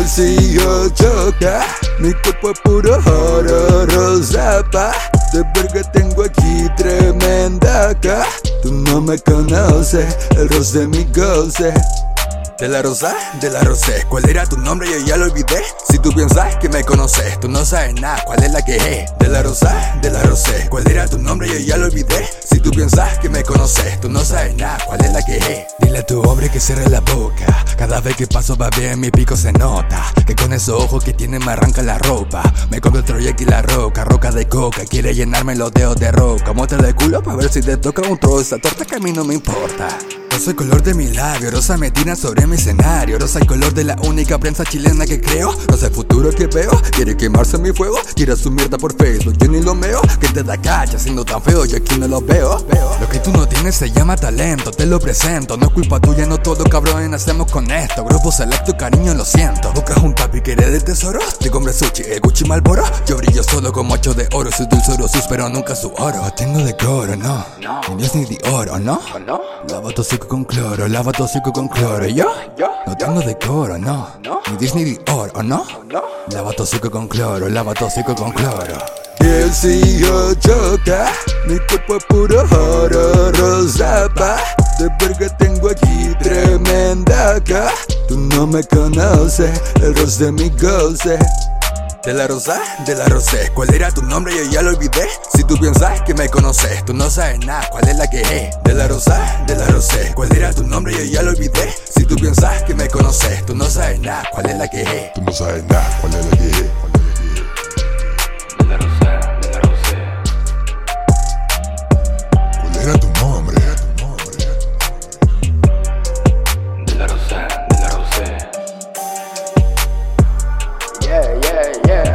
bolsillo choca, mi cuerpo es puro oro rosa pa. De verga tengo aquí tremenda acá. Tú no me conoces, el roce de mi goce. De la rosa, de la rosé, ¿cuál era tu nombre? Yo ya lo olvidé. Si tú piensas que me conoces, tú no sabes nada, ¿cuál es la que es? De la rosa, de la rosé, ¿cuál era tu nombre? Yo ya lo olvidé. Si tú piensas que me conoces, tú no sabes nada, ¿cuál es la que es? Dile a tu hombre que cierre la boca. Cada vez que paso va bien, mi pico se nota. Que con esos ojos que tiene me arranca la ropa. Me compro el y la roca, roca de coca. Quiere llenarme los dedos de roca. Muestra de culo para ver si te toca un trozo. Esa torta que a mí no me importa. Rosa el color de mi labio, rosa me tira sobre mi escenario. Rosa el color de la única prensa chilena que creo. Rosa el futuro que veo, quiere quemarse mi fuego. Tira su mierda por Facebook, yo ni lo meo. Que te da cacha siendo tan feo, yo aquí no lo veo. Lo que tú no tienes se llama talento, te lo presento. No es culpa tuya, no todo cabrón hacemos con esto. Grupo selecto, cariño, lo siento. Buscas un papi que eres de tesoro. Te compras sushi, el Gucci Malboro. Yo brillo solo como ocho de oro. Soy dulzuro, sus pero nunca su oro. Tengo de coro, no, no. Ni Dios ni de oro, ¿no? ¿No? Lava tu con cloro, lava tu con cloro. ¿Yo? No tengo decoro, no. Ni Disney ni oro, ¿no? Lava tu con cloro, lava tu con cloro. yo choca, mi cuerpo es puro oro rosa pa. De verga tengo aquí tremenda acá. Tú no me conoces, el rostro de mi goce. De la rosa, de la rosé, ¿cuál era tu nombre? Yo ya lo olvidé. Si tú piensas que me conoces, tú no sabes nada, ¿cuál es la que es? De la rosa, de la rosé, ¿cuál era tu nombre? Yo ya lo olvidé. Si tú piensas que me conoces, tú no sabes nada, ¿cuál es la que? Tú no sabes nada, ¿cuál es la que es? yeah.